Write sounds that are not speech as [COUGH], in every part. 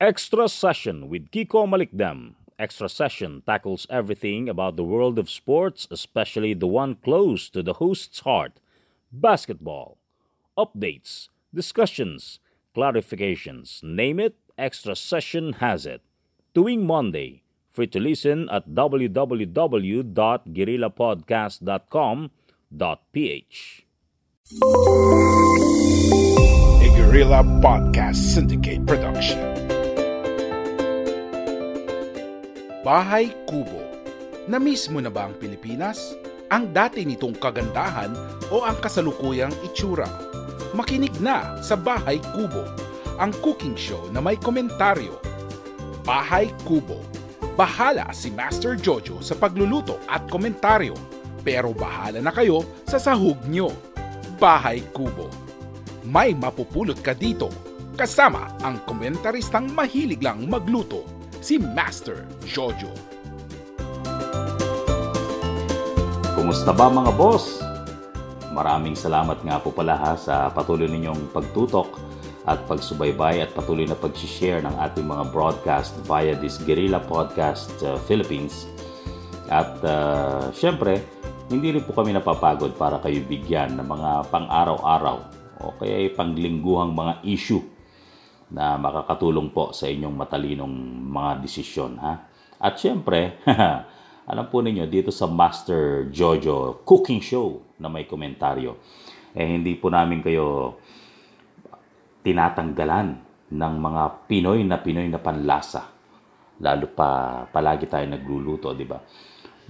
Extra Session with Kiko Malikdam. Extra Session tackles everything about the world of sports, especially the one close to the host's heart basketball. Updates, discussions, clarifications, name it, Extra Session has it. Tuwing Monday, free to listen at www.guerrillapodcast.com.ph. A Guerrilla Podcast Syndicate production. Bahay Kubo. Namiss mo na ba ang Pilipinas? Ang dati nitong kagandahan o ang kasalukuyang itsura? Makinig na sa Bahay Kubo, ang cooking show na may komentaryo. Bahay Kubo. Bahala si Master Jojo sa pagluluto at komentaryo. Pero bahala na kayo sa sahog nyo. Bahay Kubo. May mapupulot ka dito kasama ang komentaristang mahilig lang magluto, si Master Jojo. Kumusta ba mga boss? Maraming salamat nga po pala ha sa patuloy ninyong pagtutok at pagsubaybay at patuloy na pag-share ng ating mga broadcast via this Guerrilla Podcast uh, Philippines. At uh, syempre, hindi rin po kami napapagod para kayo bigyan ng mga pang-araw-araw o kaya panglingguhang mga issue na makakatulong po sa inyong matalinong mga desisyon. Ha? At syempre, [LAUGHS] alam po ninyo, dito sa Master Jojo Cooking Show na may komentaryo, eh hindi po namin kayo tinatanggalan ng mga Pinoy na Pinoy na panlasa. Lalo pa palagi tayo nagluluto, di ba?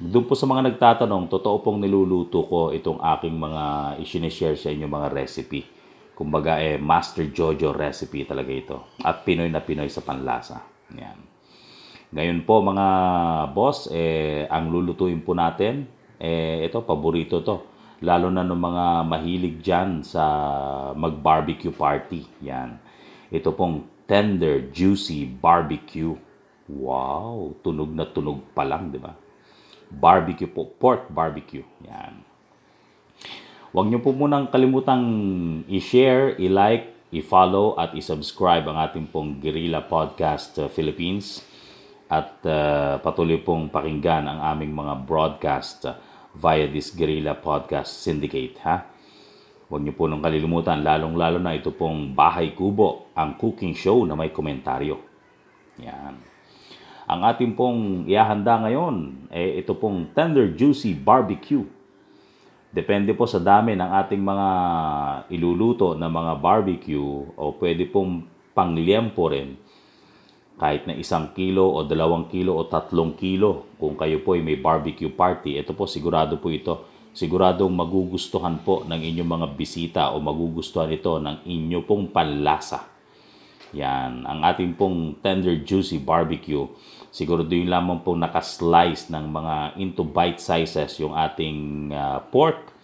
Doon po sa mga nagtatanong, totoo pong niluluto ko itong aking mga isinishare sa inyo mga recipe. Kumbaga eh, Master Jojo recipe talaga ito. At Pinoy na Pinoy sa panlasa. Yan. Ngayon po mga boss, eh, ang lulutuin po natin, eh, ito, paborito to. Lalo na ng mga mahilig dyan sa mag-barbecue party. Yan. Ito pong tender, juicy barbecue. Wow, tunog na tunog pa lang, di ba? Barbecue po, pork barbecue. Yan. Huwag niyo po munang kalimutang i-share, i-like, i-follow at i-subscribe ang ating pong Guerrilla Podcast uh, Philippines at uh, patuloy pong pakinggan ang aming mga broadcast uh, via this Guerrilla Podcast Syndicate. Ha? Huwag niyo po nang kalilimutan, lalong-lalo na ito pong Bahay Kubo, ang cooking show na may komentaryo. Yan. Ang ating pong ihahanda ngayon, eh, ito pong Tender Juicy Barbecue. Depende po sa dami ng ating mga iluluto na mga barbecue o pwede pong pangliempo rin kahit na isang kilo o dalawang kilo o tatlong kilo kung kayo po ay may barbecue party, ito po sigurado po ito. Siguradong magugustuhan po ng inyong mga bisita o magugustuhan ito ng inyo pong panlasa. Yan, ang ating pong tender juicy barbecue. Siguro din lamang pong nakaslice ng mga into bite sizes yung ating uh, pork.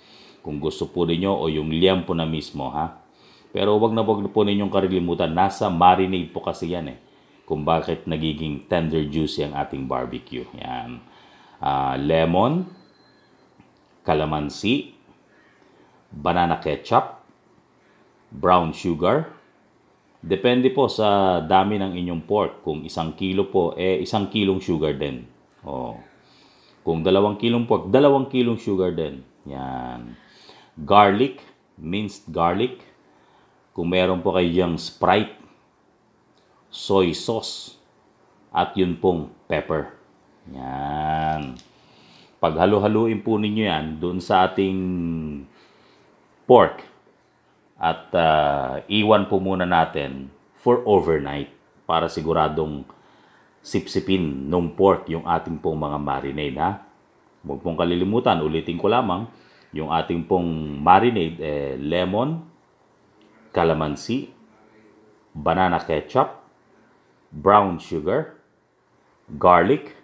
Kung gusto po ninyo o yung liempo na mismo ha. Pero wag na wag po ninyong karilimutan. Nasa marinade po kasi yan eh kung bakit nagiging tender juicy ang ating barbecue. Yan. Uh, lemon, calamansi, banana ketchup, brown sugar. Depende po sa dami ng inyong pork. Kung isang kilo po, eh isang kilong sugar din. Oh. Kung dalawang kilong pork, dalawang kilong sugar din. Yan. Garlic, minced garlic. Kung meron po kayong Sprite, soy sauce, at yun pong pepper. Yan. Paghalo-haluin po ninyo yan doon sa ating pork at uh, iwan po muna natin for overnight para siguradong sipsipin nung pork yung ating pong mga marinade ha. Huwag pong kalilimutan, ulitin ko lamang, yung ating pong marinade, eh, lemon, calamansi, banana ketchup, brown sugar, garlic,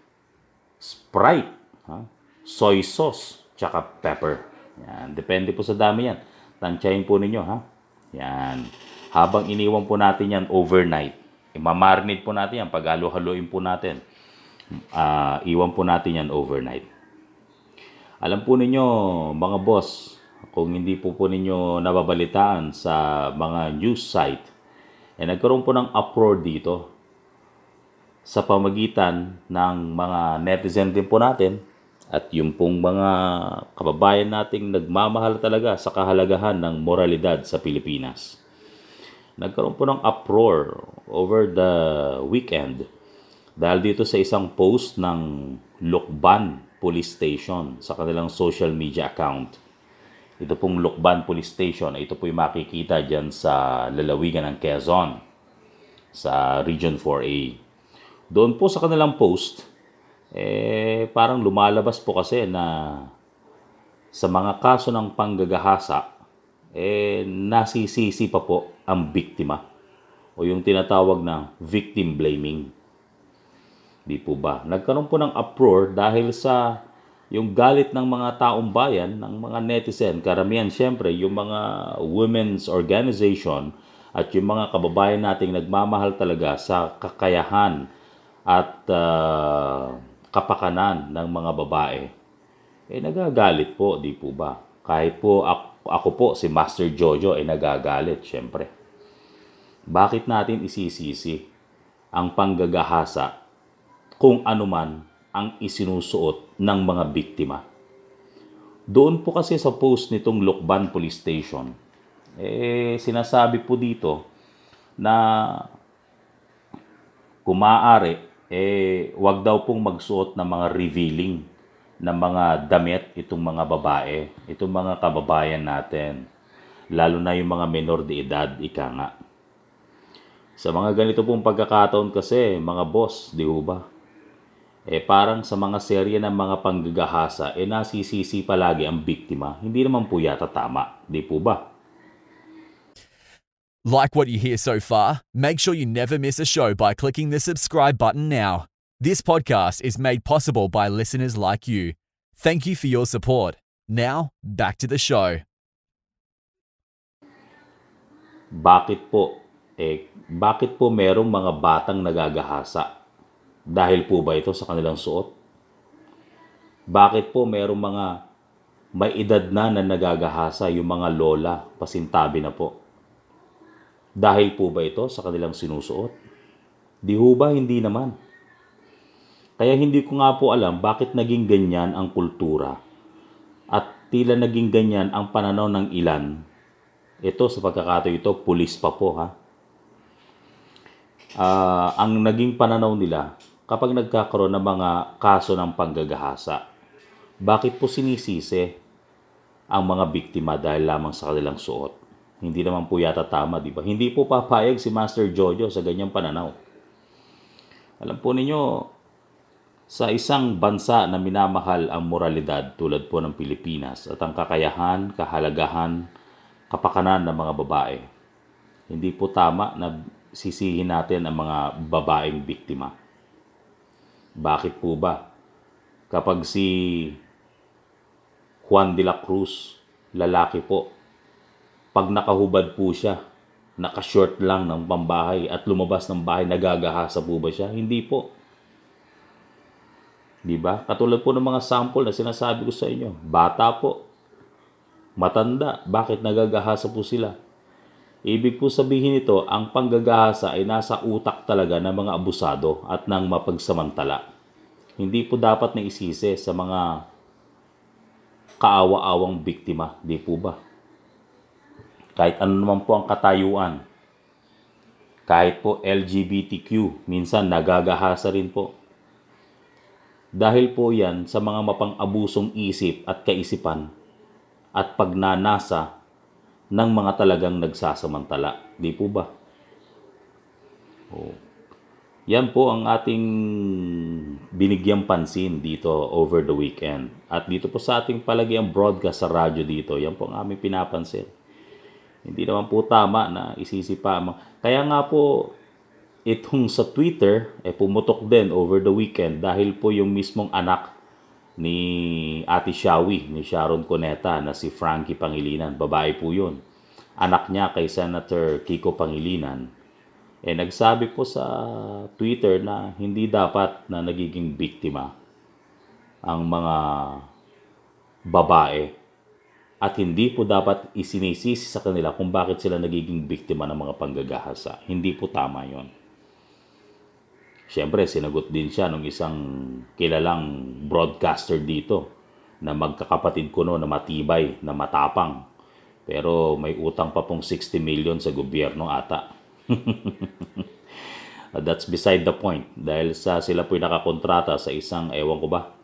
Sprite, ha? soy sauce, tsaka pepper. Yan. Depende po sa dami yan. Tansyahin po ninyo, ha? Yan. Habang iniwan po natin yan overnight, imamarinate po natin yan, paghalo-haloin po natin. Uh, iwan po natin yan overnight. Alam po ninyo, mga boss, kung hindi po po ninyo nababalitaan sa mga news site, eh nagkaroon po ng uproar dito sa pamagitan ng mga netizen din po natin at yung pong mga kababayan nating nagmamahal talaga sa kahalagahan ng moralidad sa Pilipinas. Nagkaroon po ng uproar over the weekend dahil dito sa isang post ng Lukban Police Station sa kanilang social media account. Ito pong Lukban Police Station, ito po yung makikita dyan sa lalawigan ng Quezon sa Region 4A. Doon po sa kanilang post, eh, parang lumalabas po kasi na sa mga kaso ng panggagahasa, eh, nasisisi pa po ang biktima o yung tinatawag na victim blaming. Di po ba? Nagkaroon po ng uproar dahil sa yung galit ng mga taong bayan, ng mga netizen, karamihan siyempre yung mga women's organization at yung mga kababayan nating nagmamahal talaga sa kakayahan at uh, kapakanan ng mga babae, eh nagagalit po, di po ba? Kahit po ako, ako po, si Master Jojo, eh, nagagalit, syempre. Bakit natin isisisi ang panggagahasa kung anuman ang isinusuot ng mga biktima? Doon po kasi sa post nitong Lukban Police Station, eh, sinasabi po dito na kung maaari, eh wag daw pong magsuot ng mga revealing ng mga damit itong mga babae, itong mga kababayan natin. Lalo na yung mga menor de edad, ika nga. Sa mga ganito pong pagkakataon kasi, mga boss, di ba? Eh parang sa mga serye ng mga panggagahasa, eh nasisisi palagi ang biktima. Hindi naman po yata tama, di po ba? Like what you hear so far? Make sure you never miss a show by clicking the subscribe button now. This podcast is made possible by listeners like you. Thank you for your support. Now, back to the show. Bakit po? Eh, bakit po merong mga batang nagagahasa? Dahil po ba ito sa kanilang suot? Bakit po merong mga may edad na na nagagahasa yung mga lola, pasintabi na po? Dahil po ba ito sa kanilang sinusuot? Di ho ba hindi naman? Kaya hindi ko nga po alam bakit naging ganyan ang kultura at tila naging ganyan ang pananaw ng ilan. Ito sa pagkakataon ito, pulis pa po ha. Uh, ang naging pananaw nila kapag nagkakaroon ng mga kaso ng panggagahasa. Bakit po sinisisi ang mga biktima dahil lamang sa kanilang suot? Hindi naman po yata tama, di ba? Hindi po papayag si Master Jojo sa ganyang pananaw. Alam po ninyo, sa isang bansa na minamahal ang moralidad tulad po ng Pilipinas at ang kakayahan, kahalagahan, kapakanan ng mga babae, hindi po tama na sisihin natin ang mga babaeng biktima. Bakit po ba? Kapag si Juan de la Cruz, lalaki po, pag nakahubad po siya, nakashort lang ng pambahay at lumabas ng bahay, nagagahasa po ba siya? Hindi po. Di ba? Katulad po ng mga sample na sinasabi ko sa inyo. Bata po. Matanda. Bakit nagagahasa po sila? Ibig po sabihin nito, ang panggagahasa ay nasa utak talaga ng mga abusado at ng mapagsamantala. Hindi po dapat na isisi sa mga kaawa-awang biktima. Di po ba? Kahit ano naman po ang katayuan, Kahit po LGBTQ, minsan nagagahasa rin po. Dahil po yan sa mga mapang-abusong isip at kaisipan at pagnanasa ng mga talagang nagsasamantala. Di po ba? Oh. Yan po ang ating binigyang pansin dito over the weekend. At dito po sa ating palagiang broadcast sa radyo dito, yan po ang aming pinapansin. Hindi naman po tama na isisipa. Kaya nga po, itong sa Twitter, eh pumutok din over the weekend dahil po yung mismong anak ni Ate Shawi, ni Sharon Coneta na si Frankie Pangilinan. Babae po yun. Anak niya kay Senator Kiko Pangilinan eh nagsabi po sa Twitter na hindi dapat na nagiging biktima ang mga babae at hindi po dapat isinisisi sa kanila kung bakit sila nagiging biktima ng mga panggagahasa. Hindi po tama yon. Siyempre, sinagot din siya ng isang kilalang broadcaster dito na magkakapatid ko no na matibay, na matapang. Pero may utang pa pong 60 million sa gobyerno ata. [LAUGHS] That's beside the point dahil sa sila po'y nakakontrata sa isang, ewan ko ba,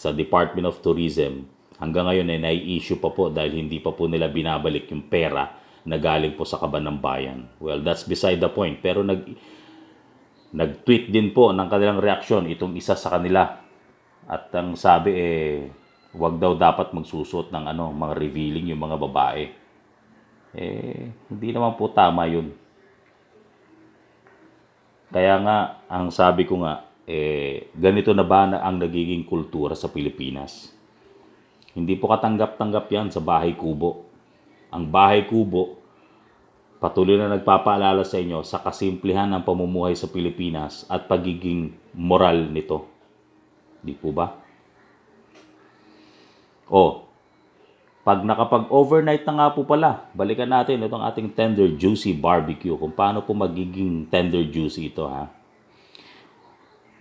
sa Department of Tourism. Hanggang ngayon ay nai-issue pa po dahil hindi pa po nila binabalik yung pera na galing po sa kaban ng bayan. Well, that's beside the point. Pero nag, nag-tweet din po ng kanilang reaksyon itong isa sa kanila. At ang sabi eh, wag daw dapat magsusot ng ano, mga revealing yung mga babae. Eh, hindi naman po tama yun. Kaya nga, ang sabi ko nga, eh, ganito na ba ang nagiging kultura sa Pilipinas? Hindi po katanggap-tanggap yan sa bahay kubo. Ang bahay kubo, patuloy na nagpapaalala sa inyo sa kasimplihan ng pamumuhay sa Pilipinas at pagiging moral nito. Di po ba? O, pag nakapag-overnight na nga po pala, balikan natin itong ating tender juicy barbecue. Kung paano po magiging tender juicy ito ha.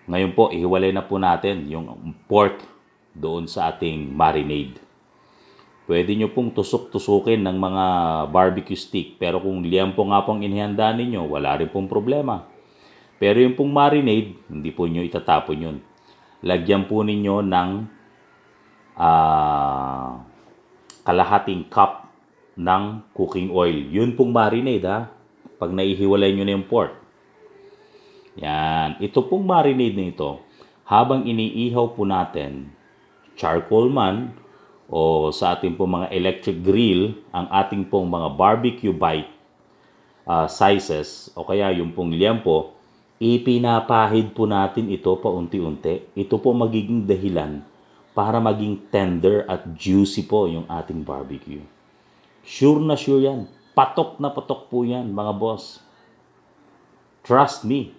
Ngayon po, ihiwalay na po natin yung pork doon sa ating marinade. Pwede nyo pong tusok-tusukin ng mga barbecue stick. Pero kung liampo nga pong inihanda ninyo, wala rin pong problema. Pero yung pong marinade, hindi po nyo itatapon yun. Lagyan po ninyo ng uh, kalahating cup ng cooking oil. Yun pong marinade ha. Pag naihiwalay nyo na yung pork. Yan. Ito pong marinade na ito, habang iniihaw po natin, charcoal man, o sa ating pong mga electric grill, ang ating pong mga barbecue bite uh, sizes, o kaya yung pong liempo, ipinapahid po natin ito paunti-unti. Ito po magiging dahilan para maging tender at juicy po yung ating barbecue. Sure na sure yan. Patok na patok po yan, mga boss. Trust me.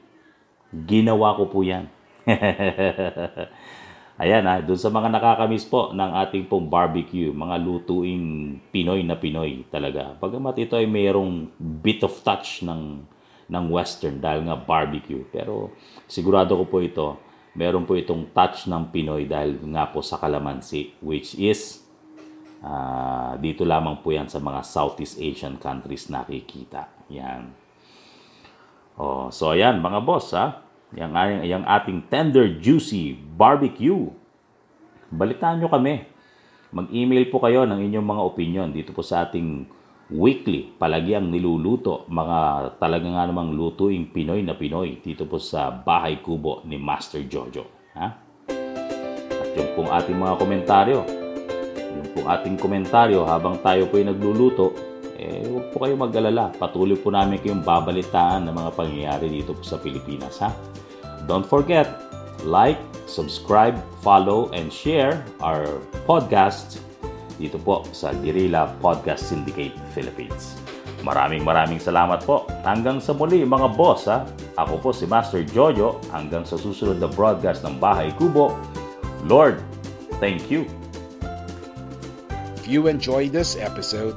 Ginawa ko po yan. [LAUGHS] Ayan ha, dun sa mga nakakamiss po ng ating pong barbecue, mga lutuing Pinoy na Pinoy talaga. Pagamat ito ay mayroong bit of touch ng, ng western dahil nga barbecue. Pero sigurado ko po ito, meron po itong touch ng Pinoy dahil nga po sa kalamansi which is uh, dito lamang po yan sa mga Southeast Asian countries nakikita. Yan. Oh, so ayan mga boss ha. Yang, yang ating tender juicy barbecue. Balitaan nyo kami. Mag-email po kayo ng inyong mga opinion dito po sa ating weekly palagyang niluluto, mga talaga nga namang lutuing Pinoy na Pinoy dito po sa Bahay Kubo ni Master Jojo. Ha? At yung pong ating mga komentaryo, yung pong ating komentaryo habang tayo po ay nagluluto, eh huwag po kayo mag-alala. Patuloy po namin kayong babalitaan ng mga pangyayari dito po sa Pilipinas. Ha? Don't forget, like, subscribe, follow, and share our podcast dito po sa Guerrilla Podcast Syndicate Philippines. Maraming maraming salamat po. Hanggang sa muli mga boss ha. Ako po si Master Jojo hanggang sa susunod na broadcast ng Bahay Kubo. Lord, thank you. If you enjoyed this episode,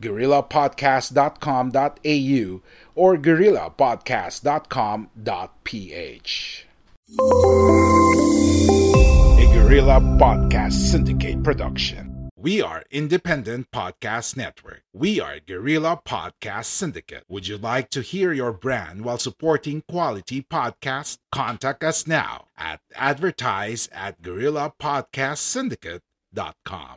www.guerrillapodcast.com.au or guerrillapodcast.com.ph. A Guerrilla Podcast Syndicate production. We are Independent Podcast Network. We are Guerrilla Podcast Syndicate. Would you like to hear your brand while supporting quality podcasts? Contact us now at advertise at guerrillapodcastsyndicate.com.